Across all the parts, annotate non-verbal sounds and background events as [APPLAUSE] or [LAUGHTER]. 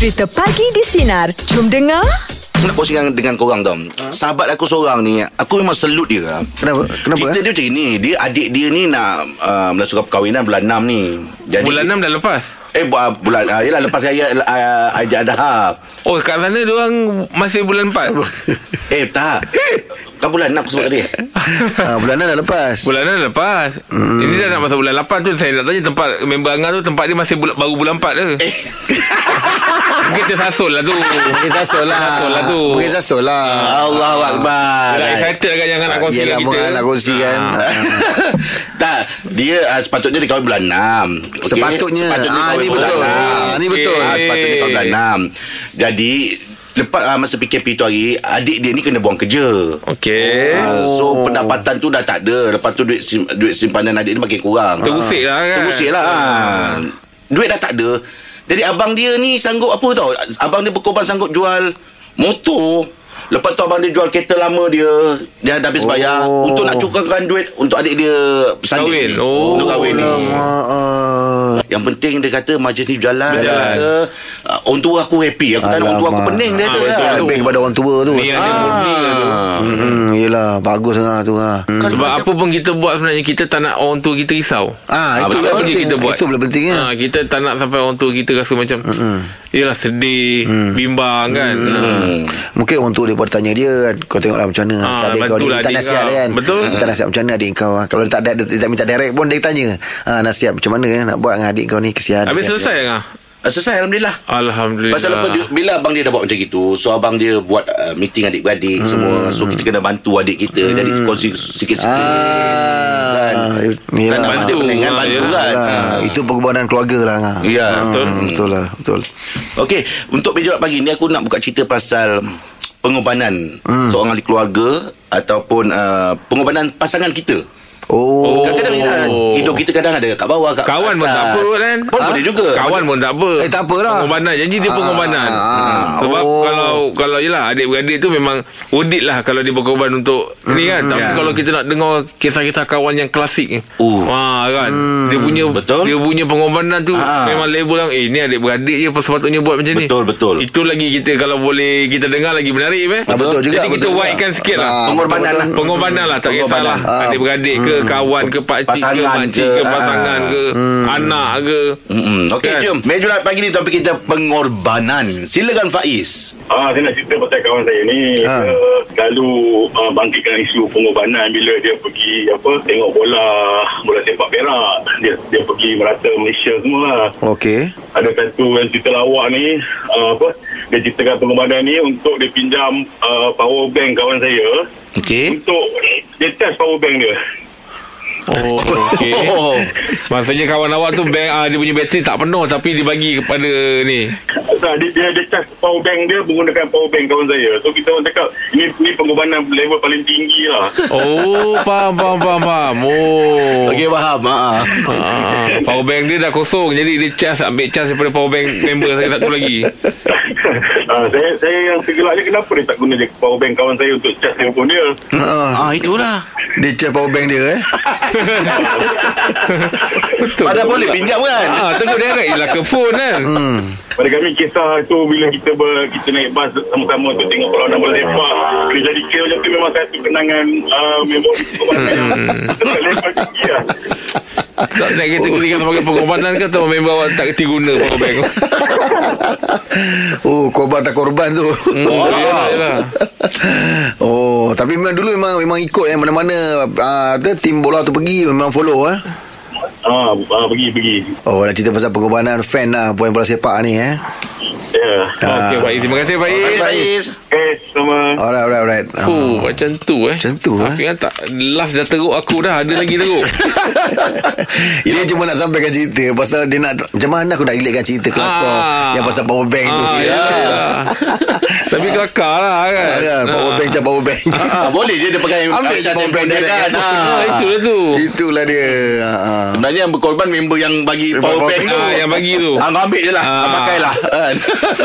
Cerita Pagi di Sinar. Jom dengar. Nak kongsikan dengan korang tau. Sahabat aku seorang ni Aku memang selut dia. Kenapa? Kenapa, Cerita eh? dia macam ni. Dia adik dia ni nak uh, Melangsungkan perkahwinan bulan 6 ni. Jadi, Bulan 6 dah lepas? Eh bu- uh, bulan uh, Yelah lepas raya uh, Aida Adha Oh kat sana orang Masih bulan 4 Eh tak [LAUGHS] Kan bulan 6 aku sebut tadi. Ha, [LAUGHS] Bulan 6 dah lepas. Bulan 6 dah lepas. Hmm. Ini dah nak masuk bulan 8 tu Saya nak tanya tempat Member Angah tu Tempat dia masih bulan, baru bulan 4 ke? Eh. [LAUGHS] Mungkin tersasul lah tu. Mungkin sasul lah. Sasul lah tu. Mungkin sasul lah. Allah Akbar. Dah excited kan Jangan nak kongsi Yelah dengan Mungkin nak kongsi kan. Ah. [LAUGHS] tak Dia uh, sepatutnya dia kahwin bulan 6 okay? Sepatutnya. Ah, kahwin ni bulan betul. 6. Ah, ni betul. Ah, sepatutnya kahwin bulan 6 Jadi Lepas uh, masa PKP tu hari Adik dia ni kena buang kerja Okey Ah, So pendapatan tu dah tak ada Lepas tu duit, sim, duit simpanan adik dia makin kurang Terusik lah kan Terusik lah ah. Duit dah tak ada Jadi abang dia ni sanggup apa tau Abang dia berkorban sanggup jual Motor Lepas tu abang dia jual kereta lama dia Dia dah habis bayar Oh. Untuk nak cukurkan duit Untuk adik dia Pesanding Kahwin. ni. Oh. Untuk kahwin ni ah. Yang penting dia kata Majlis ni berjalan Dia kata uh, Orang tua aku happy Aku tak nak orang tua aku Alamak. pening dia Ah, tu kan. tu. Lebih kepada orang tua tu Ni lah tu Hmm, yelah Bagus lah tu ha. Hmm. Sebab apa pun kita buat sebenarnya Kita tak nak orang tua kita risau Ah, itu lah je penting. kita buat Itu lah penting ya. ha, Kita tak nak sampai orang tua kita rasa macam Yelah sedih Bimbang kan Hmm. Mungkin orang tua dia pun tanya dia Kau tengoklah macam mana Ah, Adik kau bantulah minta adik nasihat kau. kan Betul. Minta nasihat macam mana adik kau ah. Kalau dia tak, ada, dia tak minta direct pun Dia tanya ah, Nasihat macam mana eh, Nak buat dengan adik kau ni Kesian. Habis Kan? selesai kan Ah, Selesai Alhamdulillah. Alhamdulillah. Pasal apa dia, Bila abang dia dah buat macam itu So abang dia buat uh, Meeting adik-beradik semua. So kita kena bantu adik kita. Jadi kongsi sikit-sikit Ah, yelah. Tak nak bantu. bantu kan? Ah, Bantu yelah. kan? Ah. Itu pengorbanan keluarga lah ah. Ya. Betul. Hmm, Betul lah Betul. Okey Untuk meja pagi ni Aku nak buka cerita pasal Pengorbanan Seorang ahli keluarga Ataupun uh, Pengorbanan pasangan kita Oh, Kadang-kadang kita, Hidup kita kadang ada kat bawah kat Kawan pun atas. tak apa kan Pun boleh juga Kawan pun tak apa Eh, tak apalah. Pengorbanan Janji dia Ah, pengorbanan ah, Hmm. Sebab oh. kalau Kalau yelah Adik-beradik tu memang Udit lah Kalau dia berkorban untuk Ni kan Tapi ya. kalau kita nak dengar Kisah-kisah kawan yang klasik ni Uh. Wah kan Dia punya Betul. Dia punya pengorbanan tu Ah. Memang level yang Eh ni adik-beradik je Sepatutnya buat macam ni Betul, betul. Itu lagi kita Kalau boleh Kita dengar lagi menarik eh? Ah, betul juga, Jadi kita betul widekan sikit lah Ah, Pengorbanan betul, lah. betul. Pengorbanan lah Tak kisahlah Ah. Adik-beradik ke Kawan ke Pakcik ke Pasangan Makcik ke, ke ah. Pasangan ke Anak ke Mm-mm. Okey Kan? jom Meja bulat pagi ni Topik kita pengorbanan Silakan Faiz Ah, saya nak cerita pasal kawan saya ni Ha. ha. uh, selalu uh, bangkitkan isu pengorbanan bila dia pergi apa tengok bola bola sepak perak dia dia pergi merata Malaysia semua lah. Okey Ada satu yang cerita lawak ni uh, apa dia ceritakan pengorbanan ni untuk dia pinjam uh, power bank kawan saya Okey untuk dia test power bank dia. Oh [LAUGHS] okey Oh. [LAUGHS] Maksudnya kawan awak tu bank, ah, Dia punya bateri tak penuh Tapi dia bagi kepada ni Tak, dia, dia, dia charge power bank dia menggunakan power bank kawan saya. So kita orang cakap ni ni pengorbanan level paling tinggi lah. [LAUGHS] Oh faham faham faham, faham. Oh Okey faham ha. Ah, power bank dia dah kosong Jadi dia charge Ambil charge daripada power bank member saya satu lagi Ah, saya saya yang tergelak dia kenapa dia tak guna je power bank kawan saya untuk charge telefon dia. Ah, Ah itulah Dia check power bank dia eh Betul Padahal boleh pinjam kan Ah, Tengok direct je lah ke phone kan hmm. Pada kami kisah tu bila kita ber, kita naik bas sama-sama untuk tengok perlawanan bola sepak. Bila jadi kira macam tu memang satu kenangan uh, memori level tinggi lah. Tak nak kategorikan sebagai pengorbanan ke Atau member awak tak kerti guna power bank Oh korban tak korban tu. Oh, yelah, yelah. Oh Tapi memang dulu memang Memang ikut eh Mana-mana uh, Tim bola tu pergi Memang follow eh Ah, ah pergi pergi. Oh nak cerita pasal pengorbanan Fan lah Poin bola sepak ni eh Ya. Yeah. Okey Faiz Terima kasih Faiz Faiz Okay, sama. Alright alright alright Oh macam tu eh Macam tu, Aku eh? kan tak Last dah teruk aku dah Ada lagi teruk [LAUGHS] Dia cuma nak sampaikan cerita Pasal dia nak Macam mana aku nak relatekan cerita kelakar Ah. Yang pasal power bank tu Ah, ya. [LAUGHS] Tapi kelakar lah kan Ah, kan? Power bank macam power bank ah, Boleh je dia pakai Ambil je power bank dia kan kan? ah. Ah, itulah tu Itulah dia ah, ah. Sebenarnya yang berkorban member yang bagi Member power power bank bank. tu. Ah, yang bagi tu. Ah, kau ambil je lah. Ah. Ah. Pakailah. Kan?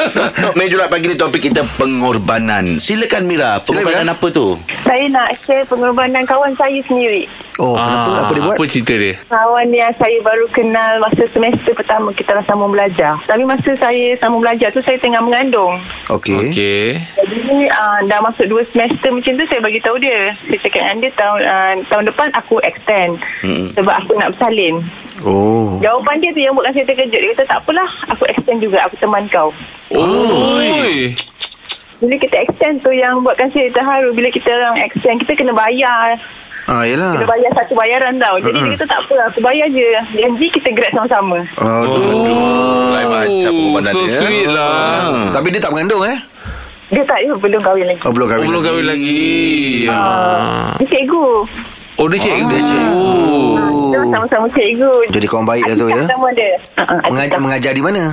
[LAUGHS] Mejulat pagi ni topik kita pengorbanan. Silakan Mira. Pengorbanan apa tu? Saya nak share pengorbanan kawan saya sendiri. Oh, kenapa? Ah, Apa dia buat? Apa cerita dia? Kawan yang saya baru kenal masa semester pertama kita orang sambung belajar. Tapi masa saya sambung belajar tu saya tengah mengandung. Okey. Okey. Jadi uh, dah masuk dua semester macam tu saya bagi tahu dia. Saya cakap dengan dia tahun uh, tahun depan aku extend. Mm-mm. Sebab aku nak bersalin. Oh. Jawapan dia tu yang buatkan saya terkejut. Dia kata tak apalah aku extend juga aku teman kau. Oh. Oi. Bila kita extend tu yang buatkan saya terharu. Bila kita orang extend kita kena bayar. Ah, yelah. Kena bayar satu bayaran tau. Jadi dia kata tak apa aku bayar je. Janji kita grad sama-sama. Aduh. Lain macam pengorbanan so dia. sweet lah. Ah. Tapi dia tak mengandung eh? Dia tak dia belum kahwin lagi. Oh, belum kahwin Oh, belum lagi. kahwin lagi. Uh, dia cikgu. Oh, dia cikgu. dia cikgu. Kita sama-sama cikgu. Jadi kawan baik lah tu ya. Nama dia. Uh-uh, Mengajar, mengajar di mana?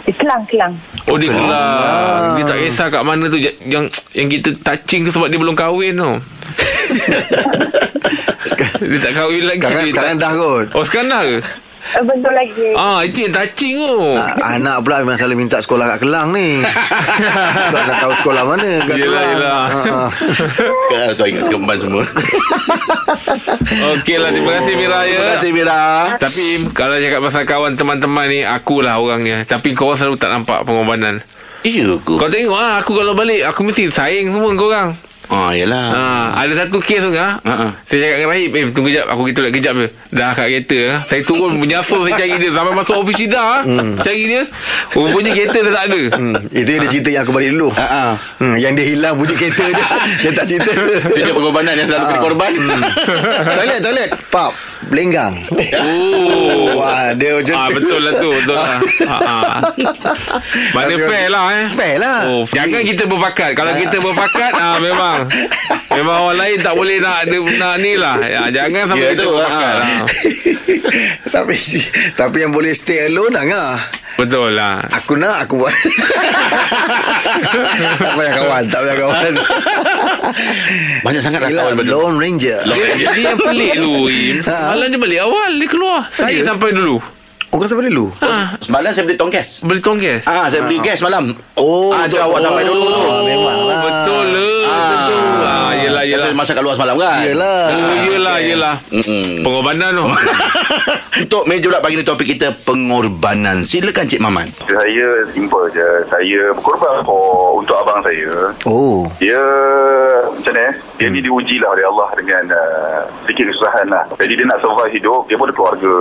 Di Kelang, Kelang. Oh, dia kelang. Dia tak kisah kat mana tu. Yang yang kita touching tu sebab dia belum kahwin tu. [LAUGHS] dia tak kahwin lagi. Sekarang, sekarang tak- dah kot. Oh, sekarang dah ke? Betul lagi. Ah, itu yang touching tu. Ah, Anak pula memang selalu minta sekolah kat Kelang ni. [LAUGHS] tak nak tahu sekolah mana kat Yelah, Kelang. yelah. Ah, ah. Kan tu ingat sekemban semua. [LAUGHS] Okey lah, terima kasih Mira ya. Terima kasih Mira. Tapi kalau cakap pasal kawan teman-teman ni Akulah orangnya Tapi kau selalu tak nampak pengorbanan Iya? Kau tengok ah, Aku kalau balik Aku mesti saing semua kau orang Ah, yalah. ha, Ada satu kes tu ah. Ha, ha. Saya cakap dengan Rahib Eh tunggu kejap Aku kita kejap je Dah kat kereta ah. Saya turun [LAUGHS] menyasar Saya cari dia Sampai masuk ofis Syida ah. Cari dia Rupanya kereta dah tak ada Hmm, itu yang dia cerita yang aku balik dulu. Ha ah. Hmm, yang dia hilang bunyi kereta je. [LAUGHS] dia tak cerita. Dia pengorbanan yang selalu Ah. kena korban. [LAUGHS] toilet, toilet. Pap. Belenggang. Oh Wah, dia macam Ah tu. betul lah tu Betul lah ha, [LAUGHS] ha. Mana fair lah eh Fair lah. Oh, jangan kita berpakat. Kalau kita berpakat, ah memang memang orang lain tak boleh nak nak ni lah. Ya, jangan sampai Ya, kita tu, berpakat. ah. Ah. [LAUGHS] tapi tapi yang boleh stay alone Angah. Betul lah. Aku nak aku buat. [LAUGHS] tak payah kawan, tak payah kawan. Banyak sangat lah kawan benda. Lone Ranger. Dia, dia yang pelik tu. Ha. Malam dia balik awal Dia keluar Saya sampai dulu Oh, kau sampai dulu? ha, Semalam saya beli tong gas. Beli tongkes Ah, saya beli gas malam. Oh, ah, betul. tu awak sampai dulu tu. Ah, memang lah. Betul lah Betul ah, Yelah yelah Saya masak kat luar semalam kan? Yelah. Oh, yelah yelah Mm-mm. Pengorbanan tu [LAUGHS] Untuk meja pula pagi ni topik kita pengorbanan. Silakan Cik Maman. Saya simple je. Saya berkorban for, untuk abang saya. Oh. Dia macam mana eh? Dia ni diuji lah oleh Allah dengan uh, sedikit kesusahan lah. Jadi dia nak survive hidup, dia pun ada keluarga.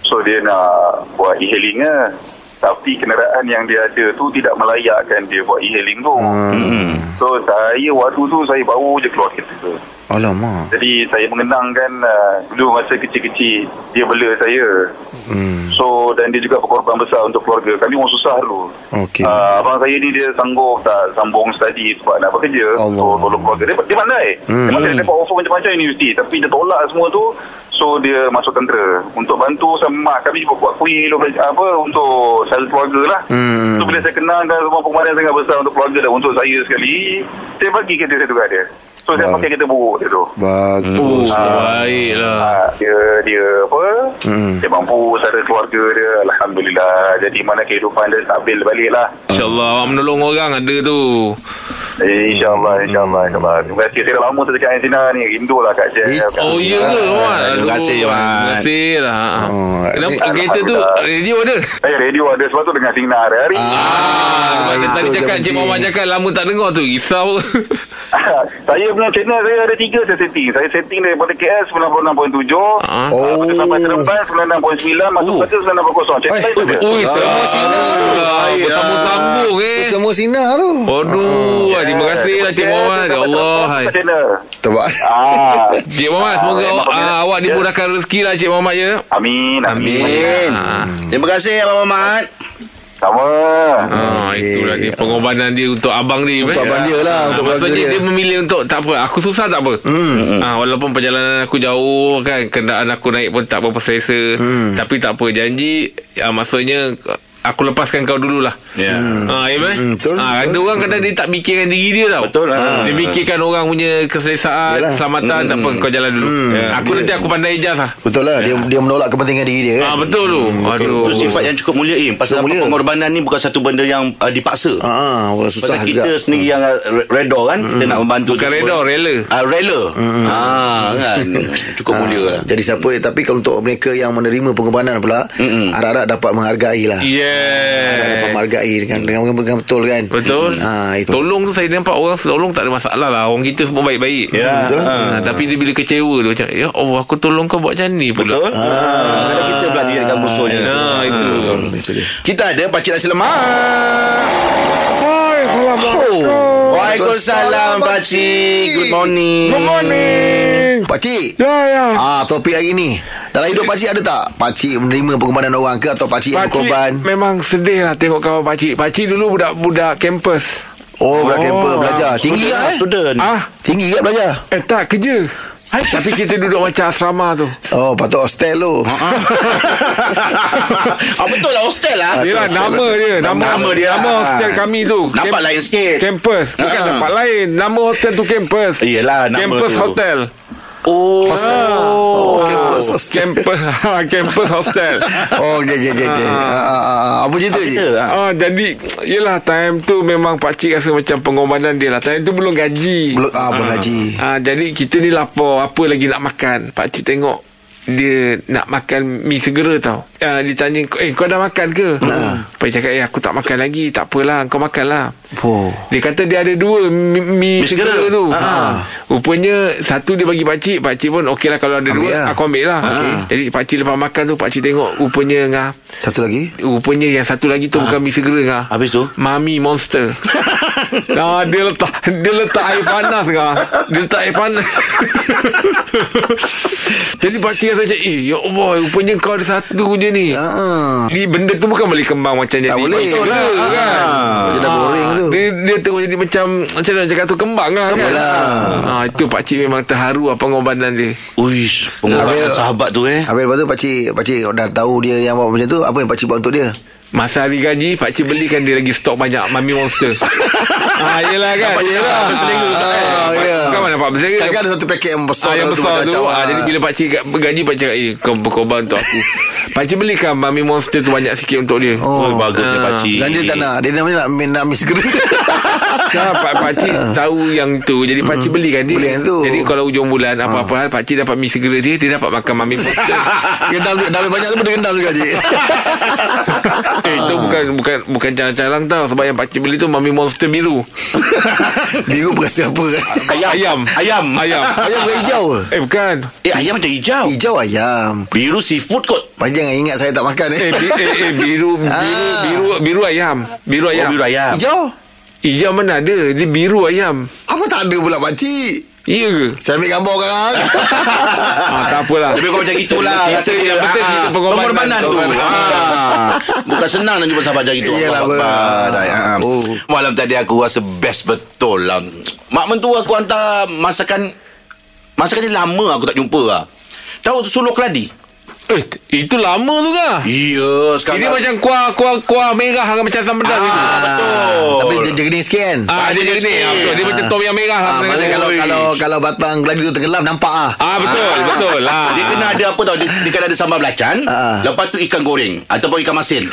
So dia nak buat e-hailing lah. Tapi kenderaan yang dia ada tu tidak melayakkan dia buat e-hailing tu. Hmm. So saya waktu tu saya baru je keluar kereta tu. Alamak. Jadi saya mengenangkan uh, dulu masa kecil-kecil dia bela saya. Hmm. So dan dia juga berkorban besar untuk keluarga. Kami orang susah dulu. Okey. Uh, abang saya ni dia sanggup tak sambung study sebab nak bekerja. Allah. So tolong keluarga. Dia, dia pandai. Hmm. Dia pandai dapat offer macam-macam universiti. Tapi dia tolak semua tu. So dia masuk tentera. Untuk bantu sama mak kami buat kuih lo belajar apa untuk sel keluarga lah. Hmm. So bila saya kenangkan semua pengorbanan sangat besar untuk keluarga dan untuk saya sekali. Saya bagi kereta saya tu kat dia. So saya pakai kereta buruk dia tu. Bagus. Baik lah Ah, dia dia apa Hmm. dia mampu sara keluarga dia alhamdulillah jadi mana kehidupan dia stabil balik lah InsyaAllah awak menolong orang ada tu eh, insyaallah insyaallah insyaallah terima kasih saya dah lama tak cakap dengan Sina ni rindu lah Kak Jeb Eh, Oh iya ke Wan? Terima kasih, Wan. Terima kasih lah Oh, Kenapa kereta tu Radio ada? saya radio ada sebab tu dengan Sina hari-hari Ah, itu tadi cakap Cik penting. Muhammad cakap lama tak dengar tu risau [LAUGHS] [LAUGHS] saya punya channel saya ada tiga saya setting saya setting daripada KS 96.7 Ah. Oh. Oh. Lepas sampai Seremban 96.9 Masuk kerja 96.0 Channel Eh, je Ui, semua sinar tu. Bersambung-sambung eh Semua sinar tu. Aduh, terima kasih lah Cik Muhammad Ya Allah hai. Channel Tebak. Ah, Cik Muhammad Semoga Ah, awak, ah, awak dimudahkan rezeki lah Cik Muhammad ya Amin Amin, Ah. Terima kasih Abang Mamat. Sama Ah, Okey. itulah dia pengorbanan dia untuk abang dia. Untuk eh. abang dia lah, Ah, untuk keluarga maksudnya dia. dia memilih untuk tak apa. Aku susah tak apa. Hmm. Ah, walaupun perjalanan aku jauh kan, kenderaan aku naik pun tak berapa selesa. Hmm. Tapi tak apa janji. Ah, maksudnya Aku lepaskan kau dululah Ya. Ha, ya, Hmm, betul, ha, Ada betul. orang kadang dia tak fikirkan diri dia tau Betul, ha. Dia fikirkan orang punya keselesaan Yalah. Keselamatan Tak apa kau jalan dulu Hmm. Aku Dia- nanti aku pandai ijaz lah Betul lah dia dia menolak kepentingan diri dia Ah kan. betul tu. Aduh. Itu sifat yang cukup mulia Im Pasal mulia. pengorbanan ni Bukan satu benda yang uh, dipaksa Ah, ah, susah Pasal juga. kita sendiri yang uh, re- reda kan Kita nak membantu Bukan reda, semua. rela. Ah, Rela ah, kan [LAUGHS] Cukup mulia lah Ah, Jadi siapa Tapi kalau untuk mereka yang menerima pengorbanan pula Mm-mm. Harap-harap dapat menghargai lah Dapat Yeah. menghargai dengan, dengan, dengan betul kan Betul. ah, itu. Tolong tu saya nampak orang tolong tak ada masalah lah. Orang kita semua baik-baik. Ya Betul. Ha, tapi dia bila kecewa tu macam ya Allah aku tolong kau buat macam ni pula. Betul ah. Kadang kita pula dirikan musuhnya Nah, itu. Betul, itu dia. Kita ada Pakcik Nasi Lemak Hai, Assalamualaikum. Waalaikumsalam Pakcik Good morning. Good morning. Pakcik Ya, ya. Ah, topik hari ni. Dalam hidup pakcik ada tak? Pakcik menerima pengorbanan orang ke Atau pakcik yang berkorban? memang sedih lah tengok kawan pakcik. Pakcik dulu budak-budak kampus. Oh budak Oh, camper belajar. Tinggi Student eh? Student. Ah, Tinggi tak belajar? Eh tak kerja. Tapi kita duduk macam asrama tu. Oh patut hostel tu ah, Betul lah hostel lah Yelah hostel nama lah. dia Nama, Nama dia. Nama hostel kami tu Nampak lain sikit. Campus Bukan Ah. tempat lain Nama hostel tu campus Yelah, nama Campus tu. hotel Oh Oh, campus hostel Campus [LAUGHS] Campus hostel Oh okay, okay, okay, okay. Ah, ah, ah, ah. Apa cerita je Kita ah. Ah, jadi Yelah time tu Memang pakcik rasa macam Pengorbanan dia lah Time tu belum gaji Belum, ah, belum gaji Ah, jadi kita ni lapar Apa lagi nak makan Pakcik tengok dia nak makan mi segera tau. Ah, dia tanya, eh kau dah makan ke? Ha. Pakcik cakap, eh aku tak makan lagi. Tak apalah, kau makan lah. Oh Dia kata dia ada dua mi, mi, segera. tu. Ha. Rupanya satu dia bagi pakcik, pakcik pun okey lah kalau ada Ambil dua, lah. aku ambil lah. Okey. Jadi pakcik lepas makan tu, pakcik tengok rupanya ngah. Satu lagi Rupanya yang satu lagi tu bukan mi segera ngah. Habis tu Mami monster. [LAUGHS] nah, dia letak dia letak air panas ngah. Dia letak air panas. [LAUGHS] Jadi pakcik rasa macam, eh ya Allah, rupanya kau ada satu je ni. ah. Ni benda tu bukan boleh kembang macam jadi. boleh. Betul lah, kan. Dia dah goreng tu. Dia, dia terus jadi macam Macam mana cakap tu Kembang lah. Kan Yalah. ha, Itu pakcik memang terharu lah Pengorbanan dia. Uish Pengorbanan Habis- sahabat tu eh. Habis lepas tu pakcik Pakcik dah tahu dia yang buat macam tu Apa yang pakcik buat untuk dia Masa hari gaji Pakcik belikan dia lagi stok banyak Mami Monster. [LAUGHS] Ah, yelah kan? Apa yelah. Ah, Berselingkuh tak Ah, kan ya. Kan mana Pak Sekarang ada satu paket yang besar Ah, yang besar tu. ah, ah. Jadi bila pakcik kat- gaji Pakcik cakap Eh kau berkorban untuk aku. [LAUGHS] Pakcik belikan Mami Monster tu banyak sikit untuk dia. Oh, Oh, bagusnya Ah. pakcik Dan dia tak nak. Dia namanya nak Nak miss segera [LAUGHS] Nah, Pak Pakcik tahu yang tu. Jadi Pakcik belikan dia. Beli yang tu. Jadi kalau hujung bulan Apa-apa hal Pakcik dapat mi segera dia Dia dapat makan Mami Monster. Gendam Dah banyak tu pun dia gendam juga cik Eh, itu bukan bukan bukan calang-calang tau sebab yang pakcik beli tu Mami Monster biru. Biru berasa apa kan Ayam Ayam. Ayam Ayam. Ayam bukan hijau ke? Eh bukan. Eh ayam macam hijau Hijau ayam Biru seafood kot Pak jangan ingat saya tak makan Eh, eh bi, eh, eh biru [LAUGHS] biru Ah. biru biru ayam. Biru Oh ayam. biru ayam Hijau Hijau mana ada? Dia biru ayam. Apa tak ada pula pakcik Iya ke? Saya ambil gambar sekarang [LAUGHS] ah, tak apalah. Lebih kurang macam itulah Rasanya yang penting ah, kita pengorbanan. Pengorbanan tu Ah. Bukan senang nak jumpa sahabat macam itu Iyalah, ber- Ah. Oh. Malam tadi aku rasa best betul lah Mak mentua aku hantar masakan Masakan ni lama aku tak jumpa lah Tahu suluh keladi? Eh, itu lama tu kah? Ya sekarang Ini macam kuah kuah kuah merah dengan macam sambal Ah, gitu. betul. Tapi dia jenis sikit kan Ah, dia jadi ni. sikit. Ah, betul. Dia macam tom yang merah. Ah, lah, maknanya tengah- kalau Oi. kalau kalau batang geladi tu tenggelam nampak ah. Ah, betul, betul lah. Dia kena ada apa tau Dia, dia kena ada sambal belacan Ah. Lepas tu ikan goreng Ataupun ikan masin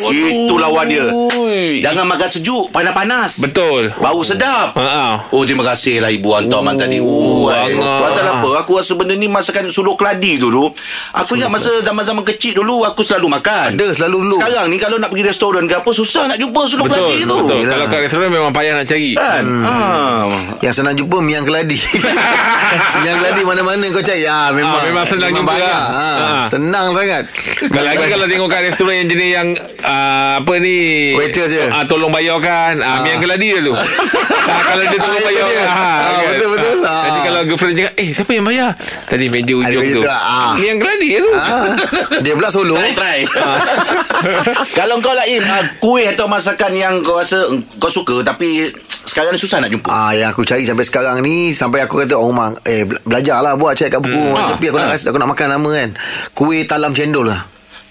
Itu lawan dia Oi. Jangan makan sejuk Panas-panas Betul. Bau sedap Ha ah. Oh terima kasih lah ibu hantar oh, tadi Oh bangat. Pasal apa Aku rasa benda ni Masakan suluh keladi tu dulu Aku ingat masa zaman-zaman kecil dulu Aku selalu makan Ada selalu dulu. Sekarang ni Kalau nak pergi restoran ke apa Susah nak jumpa suluh Betul, keladi tu betul. Yelah. Kalau kat restoran memang payah nak cari. Kan ah. Yang senang jumpa miang keladi. [LAUGHS] miang keladi mana-mana kau cari. Ah memang Ah, memang senang jumpa banyak. lah. Ah, Ah. senang sangat. Kalau lagi kalau tengok kat restoran yang jenis yang uh, apa ni Waiters je. uh, tolong bayarkan uh, Miang keladi tu uh, [LAUGHS] Kalau dia tolong Ah, bayar dia. ah, Ah, betul-betul. Ah. Jadi kalau girlfriend cakap Eh siapa yang bayar Tadi meja ujung tu ah. Miang keladi tu Ah, [LAUGHS] dia pula solo. Try try [LAUGHS] [LAUGHS] Kalau kau lah Im ah, Kuih atau masakan yang kau rasa Kau suka Tapi Sekarang ni susah nak jumpa Ah yang aku cari sampai sekarang ni sampai aku kata oh mak eh bela- belajarlah buat cek kat buku hmm. tapi aku nak rasa, aku nak makan lama kan. Kuih talam cendol lah.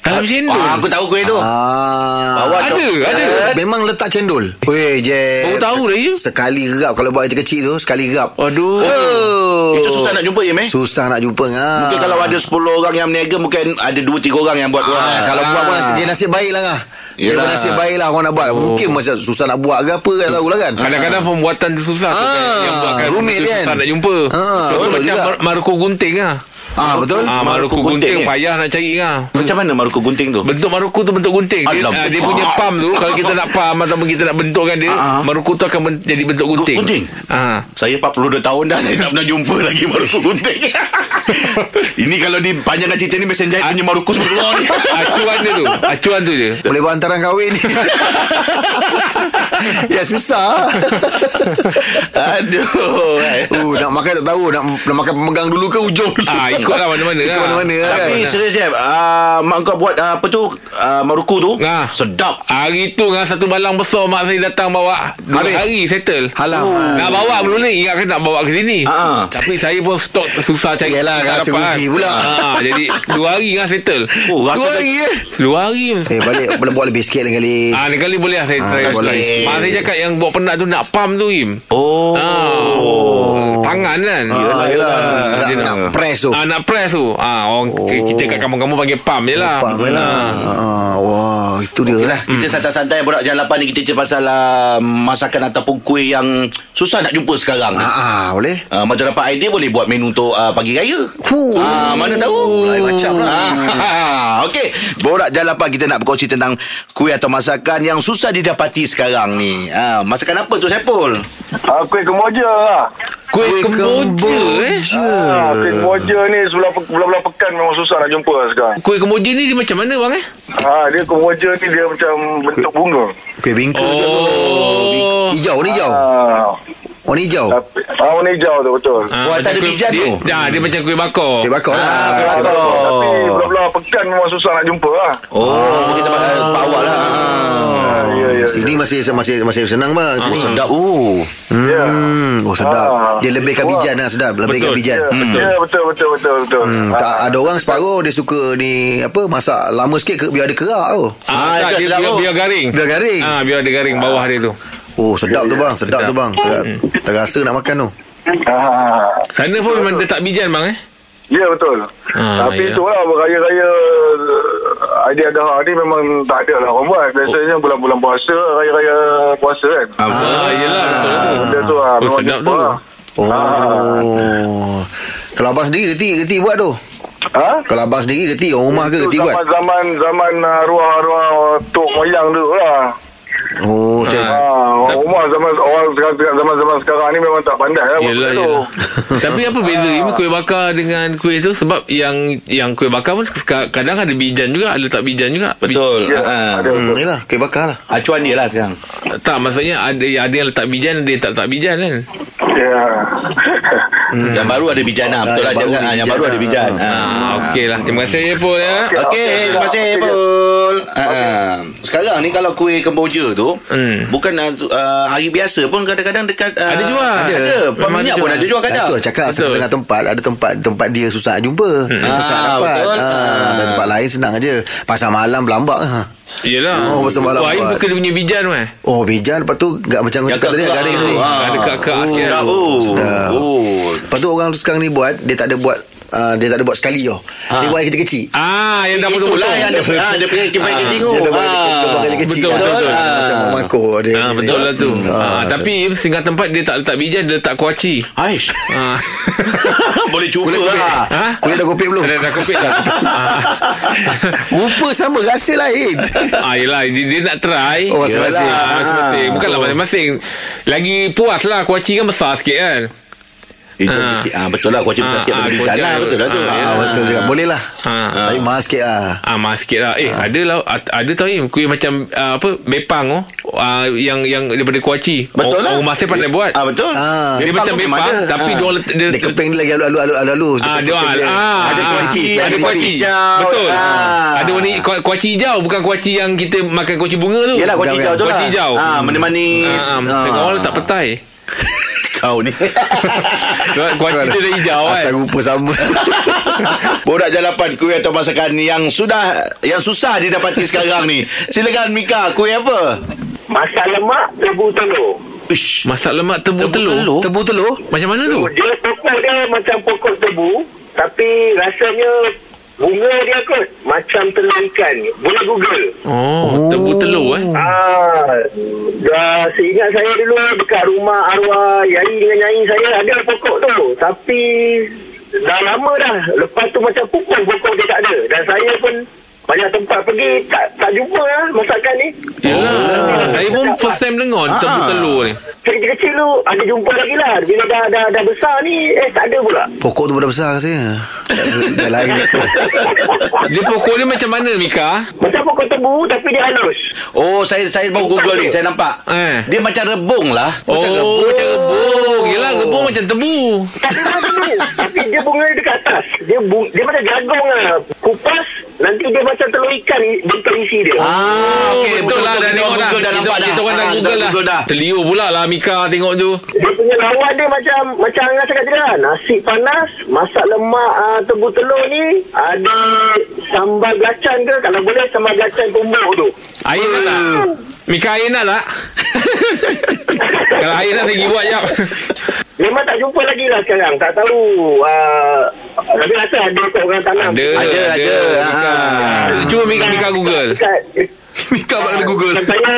Dalam cendol. Ah, aku tahu kuih tu. Ah. Bawa Ada, cok- ada. Memang letak cendol. Weh, je. Baru tahu dah, you. Sekali gerap kalau buat kecil-kecil tu, sekali gerap. Aduh. Oh. Itu susah nak jumpa, Im, eh? Susah nak jumpa ah. Mungkin kalau ada 10 orang yang berniaga Mungkin ada 2-3 orang yang buat Ah, kalau buat pun dia nasib baik lah ngah. Dia Yelah. nasib baik lah orang nak buat. Mungkin masa susah nak buat ke apa kan tahu lah kan. Kadang-kadang pembuatan tu susah tu Ah, kan. Yang buatkan rumit tu kan? Susah nak jumpa Ah, Contoh betul macam juga. mar- Maruko gunting lah Ah betul. Ah, Maruko Maruko gunting, gunting, eh? payah nak cari lah Macam mana Maruko gunting tu? Bentuk Maruko tu bentuk gunting dia, Alam. ah, dia punya pam tu Kalau kita nak pam Ataupun kita nak bentukkan dia Ah, ah. Maruko tu akan ben- jadi bentuk gunting Gunting? ah. Saya 42 tahun dah Saya tak pernah jumpa lagi Maruko gunting [LAUGHS] [LAUGHS] Ini kalau dipanjangkan cerita ni Mesin jahit punya Maruko semua keluar ni [LAUGHS] Acuan dia tu Acuan tu je Boleh buat hantaran kahwin ni. [LAUGHS] ya susah. Aduh Uh, nak makan tak tahu nak, nak makan pemegang dulu ke ujung dulu. Ah, ikutlah mana-mana Ikut lah. mana-mana kan. Tapi serius Jeb uh, Mak kau buat uh, Apa tu uh, Maruko tu Ah. Sedap Hari tu dengan satu balang besar Mak saya datang bawa Dua Habis? hari settle Halam. Nak bawa belum ni Ingatkan nak bawa ke sini Ah. Tapi saya pun stok Susah cari Yalah, tak rasa rugi pula. ah, Jadi dua hari kan settle Oh rasa Dua hari eh. Dua hari Eh balik boleh buat lebih sikit lain kali. Ah, ni kali boleh lah saya Ah, try saya cakap yang buat penat tu nak pump tu Im. Oh Ah, tangan kan. Ah, yelah. Nak, dia nak press tu. Ah, nak press tu. Ah, orang Oh. kita kat kampung-kampung panggil pump je lah. Faham lah. Ah, wah, itu dia lah. Kita santai-santai Borak jalan lapan ni Kita cerita pasal uh, Masakan ataupun kuih yang Susah nak jumpa sekarang ni Ah, ah, boleh. Uh, macam dapat idea boleh buat menu untuk uh, pagi raya. Huh. Ah, mana tahu. Lain macam lah. Ah, [LAUGHS] Okey, borak jalan apa kita nak berkongsi tentang kuih atau masakan yang susah didapati sekarang ni. Ah, masakan apa tu Saipul? Ah, kuih kemboja lah. Kuih Kuih kemboja eh. Ah, kuih kemboja ni sebelah belah-belah pekan memang susah nak jumpa sekarang. Kuih kemboja ni dia macam mana bang eh? Ah, dia kemboja ni dia macam bentuk bunga. Kuih bingka ke? Oh. Hijau ni hijau. Ah, Warna hijau. ah, warna hijau tu betul. Ah, Oh, ada kuih- bijan dia, tu? Dah, dia macam kuih bakar. Kuih bakar lah. Ah, kuih Ah, bakar. Tapi belah-belah pekan memang susah nak jumpa lah. Oh, mungkin tempat tempat awal lah. Ah, ya, ya. Sini masih masih masih senang bang. Oh, Sini. sedap. Oh. Hmm. Oh sedap. Ah. Dia lebihkan Wah. bijan lah sedap. Lebihkan Betul. bijan. Ya, Hmm. betul. Ya, betul, betul, betul, betul. Hmm, Ah, tak ada orang separuh dia suka ni apa masak lama sikit ke, biar ada kerak tu. Ah, Ah, tak, dia, tu. biar garing. Biar garing. Ah, biar ada garing bawah dia tu. Oh sedap tu bang, sedap, Sedap. tu bang. Ter, terasa nak makan tu. ah. Sana pun memang letak bijan bang eh? Ya betul. Ah, Tapi ya. itulah raya-raya uh, idea dah ni memang tak ada lah orang buat. Biasanya bulan-bulan puasa, raya-raya puasa kan. Ah, Ah, yelah betul Ah, tu. benda tu lah. Oh, memang sedap tu. lah. Oh. Kalau abang sendiri reti buat tu. Ha? Kalau abang sendiri reti orang rumah ke reti buat? zaman-zaman zaman uh, arwah-arwah tok moyang dulu lah. Oh, Ah. Ha, orang rumah zaman orang sekarang zaman-zaman sekarang ni memang tak pandai lah Yelah, yelah. Tapi apa beza ini kuih bakar dengan kuih tu sebab yang yang kuih bakar pun ka- kadang ada bijan juga, ada tak bijan juga. Betul. Ya, Ah. ada Hmm, betul. yelah, kuih bakar lah. Acuan dia lah sekarang. Tak maksudnya ada ada yang letak bijan, ada yang tak letak bijan kan. Ya. Yang baru ada bijan lah. Betul Ah, lah. yang baru Yang, ada yang bijan baru ada lah. bijan. Ah. Ah. Ah, okey lah. Terima kasih Paul ya. Okey, Okey, terima kasih okey. Pul. Ah, Sekarang ni kalau kuih kemboja tu Hmm. bukan uh, hari biasa pun kadang-kadang dekat uh, Ada jual. Ada. Ada. Memang minyak ada pun ada jual kadang. tu cakap Betul. setengah tempat ada tempat tempat dia susah jumpa. Susah Ah, dapat. betul. Ah. dan tempat lain senang aja. Pasar malam berlambak ha. Yelah. Oh, pasal malam Wah, buat. suka dia punya bijan meh. Oh, bijan lepas tu enggak macam Yang cakap tadi kekak garing tu. tadi. Ah. Ada kak-kak Oh. Sedap. Oh. Oh. Lepas tu orang sekarang ni buat dia tak ada buat uh, dia tak ada buat sekali tau. Dia buat yang kecil-kecil. Ah, yang dah Itulah potong-potong. yang dia ah, dia kipai Ah. keting tu. Dia dah buat Ah. buat kecil-kecil. Betul, betul, betul. Ah, Macam mak mangkuk dia. Ah, betul lah tu. Hmm. Ah, tapi singgah tempat dia tak letak bijan, dia letak kuaci. Aish. Ah. [LAUGHS] Boleh cuba Kulit lah. Ha? Kulit dah kopek belum? Dah dah kopek dah. Ah. Rupa sama rasa lain. [LAUGHS] Ah, yelah dia, dia nak try Oh, masing-masing. Bukanlah Oh. masing-masing Lagi puas lah Kuaci kan besar sikit kan Itu Ah. ah. betul lah kuaci besar Ah, sikit berbeza kuaci- lah betul lah tu. ah, Ah, betul juga. Boleh lah. Ah. Tapi mahal sikit lah. Ah, mahal sikit lah Eh ada lah Ada tau Im Kuih macam uh, Apa Bepang oh uh, Yang yang daripada kuaci Betul lah. Orang saya pandai buat Ah betul. Ah. Dia macam bepang ada. Tapi Ah. dia orang dia, Dia keping dia lagi alu-alu alu-alu. Ah, dia keping ah, Ada kuaci, Ada kuaci. Betul. Ada warna ku- kuaci hijau Bukan kuaci yang kita Makan kuaci bunga tu Yalah kuaci Hijau, tu lah. Kuaci hijau Ah, manis-manis. Tengok orang letak petai kau ni [LAUGHS] Kuarti dia dah hijau kan Asal rupa sama [LAUGHS] Borak jalapan kuih atau masakan yang sudah yang susah didapati sekarang ni. Silakan Mika, kuih apa? Masak lemak tebu telur. Ish. Masak lemak tebu telur Tebu telur Macam mana tu? Dia pokok dia macam pokok tebu. Tapi rasanya bunga dia kot. Macam telur ikan. Boleh google. Oh, tebu telur eh Ah, dah seingat saya dulu dekat rumah arwah Yai dengan Nyai saya ada pokok tu. Tapi dah lama dah. Lepas tu macam pupus pokok dia tak ada. Dan saya pun banyak tempat pergi tak tak jumpa lah masakan ni. Yelah Saya pun first time dengar Tebu telur ni Kecil-kecil tu ada jumpa lagi lah. Bila dah, dah, dah besar ni, eh tak ada pula. Pokok tu dah besar katanya [LAUGHS] Dah lain Dia pokok dia macam mana Mika? Macam pokok tebu tapi dia halus. Oh, saya saya baru Google ni, saya nampak. Eh. Dia macam rebung lah. Oh, macam rebung Yelah rebung macam tebu Tak ada tebu. tapi dia bunga dia dekat atas. Dia bung, dia macam jagung lah. Kupas, nanti dia macam telur ikan bentuk isi dia. Ah, okey, betul, lah betul, dah kita tengok Google dah nampak dah. Kita orang dah Ah, Google dah dah dah. Terliur pula lah Mika tengok tu Dia punya lawan dia macam macam Angah cakap tadi lah. Nasi panas, masak lemak uh, tebu telur ni. Ada sambal belacan ke? Kalau boleh sambal belacan tumbuk tu. Air nak tak? Mika air nak tak? [LAUGHS] Kalau air nak saya pergi buat jap Memang tak jumpa lagi lah sekarang. Tak tahu. Uh, tapi rasa ada kot orang tanam. Ada Ada, ada. Mika. Ah. Cuba Mika, Mika Google Dekat, [LAUGHS] Mika buat kena Google saya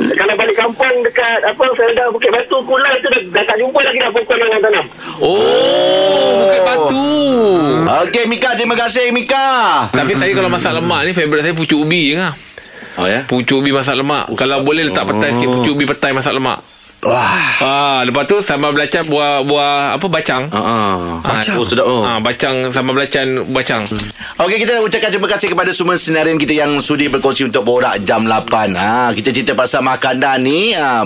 kalau balik kampung dekat apa Felda Bukit Batu Kulai tu dah, dah tak jumpa lagi dah pokok yang orang tanam. Oh Bukit Batu Okey, Mika, terima kasih Mika. Tapi saya kalau masak lemak ni Favourite saya pucuk ubi je kan Oh ya. Pucuk ubi masak lemak Kalau boleh letak petai sikit Pucuk ubi petai masak lemak Wah Ah, lepas tu sambal belacan buah buah apa bacang. Ha ah. Bacang. Oh, sedap oh. Ah, bacang sambal belacan bacang. Okey, kita nak ucapkan terima kasih kepada semua senarian kita yang sudi berkongsi untuk borak jam 8. Ha, kita cerita pasal makanan ni. Ha,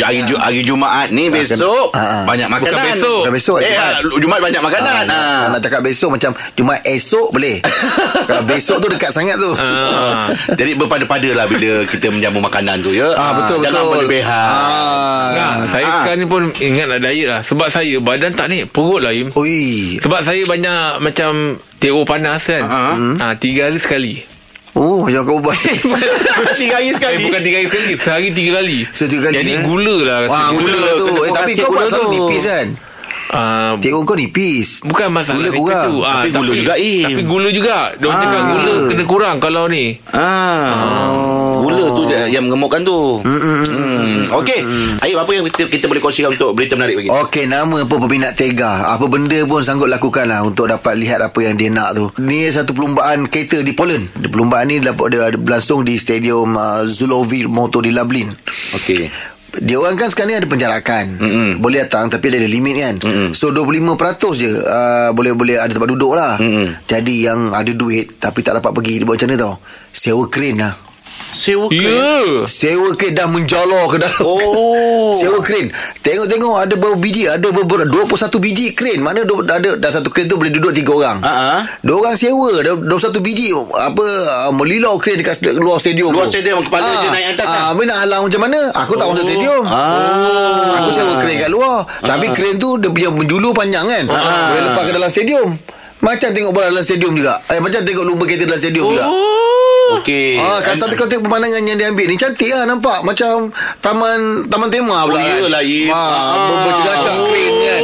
hari, Ju- hari Jumaat ni besok Ah, ah. banyak makanan. Bukan besok. Bukan besok, Eh, Jumaat. ah, Jumaat banyak makanan. Ah, Ha. nak, nak cakap besok macam Jumaat esok boleh [LAUGHS] Kalau besok tu dekat sangat tu Ah. Jadi berpada-pada lah bila kita menjamu makanan tu ya. Ah betul Jangan betul. berlebihan. Ah. Nah, saya Ah. sekarang ni pun ingat nak diet lah Sebab saya badan tak naik Perut lah Im Oi. Sebab saya banyak macam Teor panas kan Ah. ha, Tiga hari sekali Oh, macam kau buat. [LAUGHS] Tiga hari Eh, sekali. bukan tiga hari sekali Sehari tiga kali Setiga kali, Jadi eh? gula lah rasa Wah, gula, Gula, tu. kena Eh, tapi kau buat selalu tu. nipis kan? Ah, Tengok kau nipis. Bukan masalah Gula itu kurang. tu. Ah, Tapi gula juga, Im. Tapi gula juga Dia Ah. cakap gula kena kurang Kalau ni Ah. Gula tu je yang mengemukkan tu. Hmm. Okey. Ayub apa yang kita, kita boleh kongsikan untuk berita menarik bagi? Okey, nama pun peminat tega. Apa benda pun sanggup lakukan lah untuk dapat lihat apa yang dia nak tu. Ni satu perlumbaan kereta di Poland. Di Perlumbaan ni dapat berlangsung di stadium uh, Zulovic Motor di Lublin. Okey. Dia orang kan sekarang ni ada penjarakan. Mm-mm. Boleh datang tapi ada limit kan. Mm-mm. So 25% je uh, boleh boleh ada tempat duduk lah. Mm-mm. Jadi yang ada duit tapi tak dapat pergi dia buat macam mana tau? Sewa crane lah. Sewa Ya. yeah. Sewa crane dah menjolor ke dalam. Oh. [LAUGHS] Sewa crane. Tengok-tengok Ada berapa biji Ada berapa 21 biji crane. Mana du- ada Dah satu crane tu Boleh duduk tiga orang. Ha ah. Dua orang sewa. Dah 21 biji Apa uh, Melilau crane Dekat luar stadium Luar tu. stadium, kepala dia naik atas ah, lah. Habis nak halang macam mana? Aku tak masuk stadium. Ah. Aku sewa crane kat luar. Tapi crane tu Dia punya menjulur panjang kan? Boleh lepas ke dalam stadium. Macam tengok bola dalam stadium juga. Eh, Macam tengok lumba kereta dalam stadium juga Okey. Ah, kan, tapi kalau tengok pemandangan yang dia ambil ni cantik lah nampak macam taman taman tema pula. Oh, iyalah, Im. Ah, Ah. bercegacak crane kan.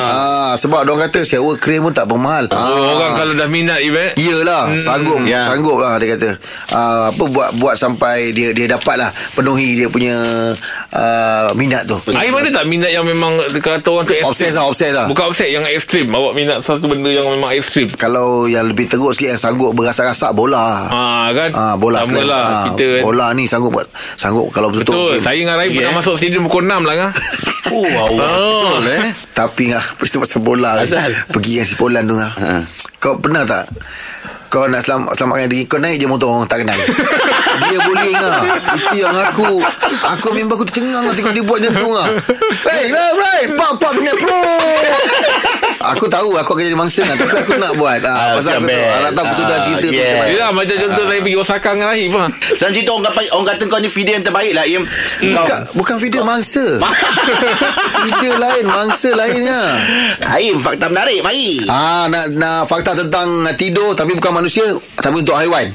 Ah, sebab orang kata sewa crane pun tak bermahal. oh, Orang kalau dah minat Ibat Iyalah, sanggup ya. sanggup lah dia kata. Ah, apa buat buat sampai dia dia dapat lah penuhi dia punya ah, minat tu. Air mana tak minat yang memang Kata orang tu Obses lah, obses lah. Bukan obses Yang ekstrim Awak minat satu benda yang memang ekstrim Kalau yang lebih teruk sikit yang sanggup berasak-rasak bola. Ah kan Ah bola Sama selain- lah ah, Kita bola ni sanggup buat sanggup kalau betul Betul Saya dengan Rai pernah Yeah. masuk stadium Pukul 6 lah kan [LAUGHS] Oh, wow. Oh. Betul eh. Tapi ngah Cerita [LAUGHS] pasal bola. Asal? Pergi dengan si Polan tu ngah Ha. Kau pernah tak Kau nak selam, selamatkan diri Kau naik je motor orang tak kenal. [LAUGHS] Dia bullying lah Itu yang aku. Aku memang aku tercengang lah Tengok dia buat macam tu lah. Hey right right Pump pump minat pro Aku tahu Aku akan jadi mangsa lah Tapi aku nak buat. Ah, Ah, Pasal aku tahu. Anak tahu aku sudah Ah, cerita tu yeah. macam mana. Yelah macam contoh saya pergi Osaka dengan Rahim lah. Senang cerita orang, kata- orang kata kau ni video yang terbaik lah Im. Kau Bukan, bukan video mangsa. [LAUGHS] Video lain Mangsa lainnya. Im fakta menarik Mari. Ah, nak, nak fakta tentang tidur Tapi bukan manusia Tapi untuk haiwan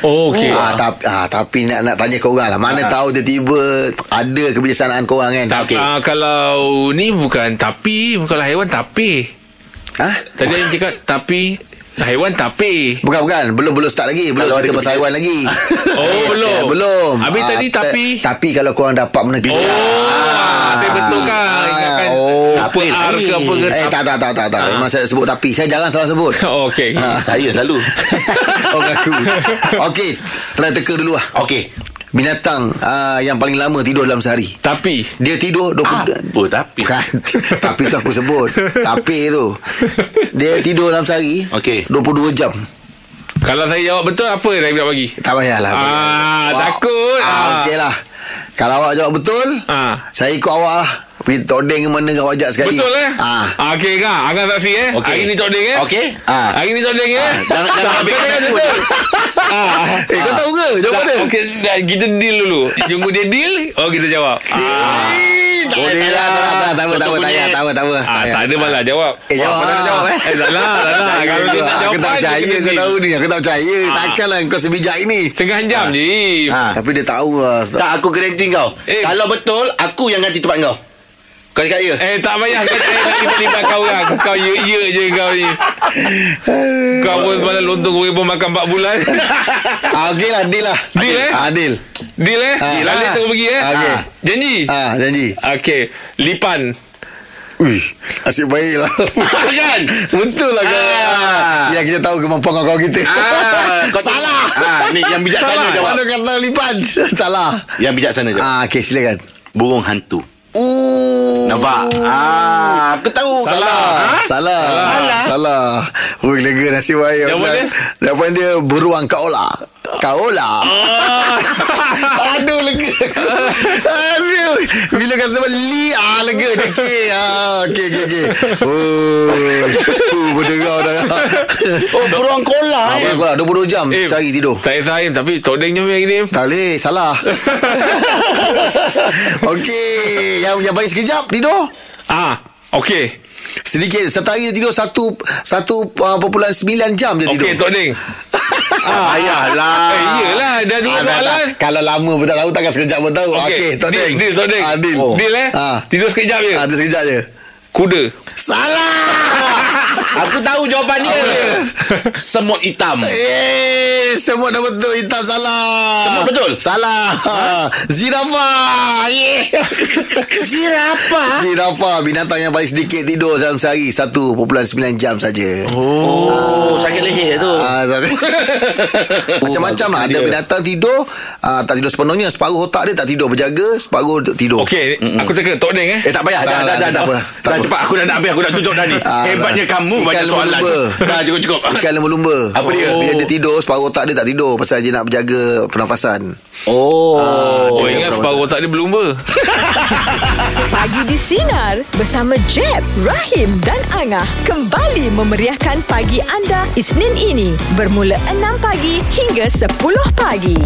Oh okay Ah, tapi, ah, tapi nak nak tanya korang lah Mana Ah. tahu tiba-tiba Ada kebijaksanaan korang kan Tak, okay. uh, Kalau ni bukan tapi Kalau haiwan tapi Ha? Tadi yang cakap tapi Haiwan tapi Bukan bukan. Belum belum start lagi. Belum Kalau cerita ada pasal haiwan lagi. [LAUGHS] Oh belum. Eh, Belum. Habis Ah, tadi ta- tapi Tapi kalau korang dapat benda Oh ah, Tapi betul kan? Ingatkan. Oh. Apa R ke apa ke? Eh tak tak tak tak, tak. Ah. Memang saya sebut tapi. Saya jarang salah sebut. [LAUGHS] Oh, okay Ah. Saya selalu. [LAUGHS] Orang aku. Okey Try teka dulu lah. Okey Binatang uh, Yang paling lama tidur dalam sehari. Tapi. Dia tidur 20 Apa tapi? Bukan. [LAUGHS] Tapi tu aku sebut. Tapi tu. Dia tidur dalam sehari Okey. 22 jam. Kalau saya jawab betul Apa yang nak bagi? Tak payahlah Ah, takut. ah, Ah. Okey lah Kalau awak jawab betul Ah. Saya ikut awak lah Pergi todeng ke mana Awak ajak sekali Betul eh ah. ah. Okey kan Angah saksi eh Okey. Hari ni tok deng eh Okey. Ah. Hari ni tok deng eh jangan- jangan Tak, ambil kau kata betul. [LAUGHS] ah. Eh kau tahu ke Jawab Tak, mana Okey Kita deal dulu Tunggu dia deal Oh kita jawab. Eh, tak Boleh lah. tak payah, tak payah, tak punya. tak payah, tak payah, tak Ah, tak ada malah jawab Eh jawab Apa nak jawab, eh? [LAUGHS] Eh tak lah Tak lah Kalau dia tak jawab Aku tak percaya kau tahu ni Aku tak percaya Ah. Takkanlah kau sebijak ini Tengah jam je Ah. Tapi dia tahu lah Tak aku garanti kau Eh. Kalau betul Aku yang ganti tempat kau Kau cakap ya? Eh tak payah. Kau tak payah kita libat kau orang. Kau ye-ye je kau ni. Kau pun semalam lontong goreng pun makan 4 bulan. [LAUGHS] Ah, Okey lah Deal lah. Deal, eh? ah, Deal. Deal eh? Ah. Lalit terus pergi eh? Okey. Ah. Janji? Ah, Janji. Okey. Lipan. Ui, Asyik baik lah. Kan? Betul lah kau. Ah. Ya kita tahu kemampuan kau kita. Ah, kau Salah. Ah, Ni yang bijaksana Salah. jawab. Mana kata lipan? Salah. Yang bijaksana jawab. Ah, Okay silakan. Burung hantu Ooh. Nampak? Ah, Aku tahu. Salah. Ha? Salah. Salah. Salah. Ui lega nasib baik. Jawapan dia? Jawapan dia Beruang kaola Kaola [LAUGHS] Aduh lega. Aduh. Bila kata li Ah lega Okey ah, Okey okey okey. Oh uh, Berderau dah. Oh burung kola Ah, eh. Beruang kaola 22 jam Eh, Sehari tidur. Tak payah Tapi tok deng je hari ni Tak boleh Salah. [LAUGHS] Okey Yang yang baik sekejap Tidur. Ah Okey Sedikit Setahari dia tidur Satu Satu uh, Perpuluhan sembilan jam dia tidur. Okey tok deng [LAUGHS] ah, Ayalah Eh iyalah Dah dua Ah, tak. Kalau lama pun tak tahu Takkan sekejap pun tahu. Okey Tok deal, Deng Deal tok ah, Deal. Oh. Deal eh? Ah. Tidur sekejap je. Ah, Dia sekejap je. Kuda. Salah [LAUGHS] Aku tahu jawapan dia. Semut hitam. Eh Semua dah betul. Hitam salah. Semua betul? Salah. Zirafah Yeah Zirafah Zirafah Binatang yang paling sedikit tidur dalam sehari. 1.9 jam saja. Oh Sakit leher tu. Ah, [LAUGHS] Macam-macam lah. Ada binatang tidur ah, Tak tidur sepenuhnya. Separuh otak dia tak tidur Berjaga Separuh tidur. Okey Aku teka tok deng eh. Eh tak payah. Tak, Dah tak, dah dah tak dah. cepat. Aku dah nak habis. Aku dah tunjuk dah ni. Ah, Hebatnya kamu Banyak soalan. lumba-lumba. Dah cukup cukup. Ikan lumba-lumba Apa dia? Bila dia tidur Separuh otak dia tak tidur Pasal dia nak berjaga Pernafasan. Oh. Oh dia ingat separuh otak dia berlumba [LAUGHS] Pagi di Sinar bersama Jeb, Rahim dan Angah kembali memeriahkan pagi anda Isnin ini bermula 6 pagi hingga 10 pagi.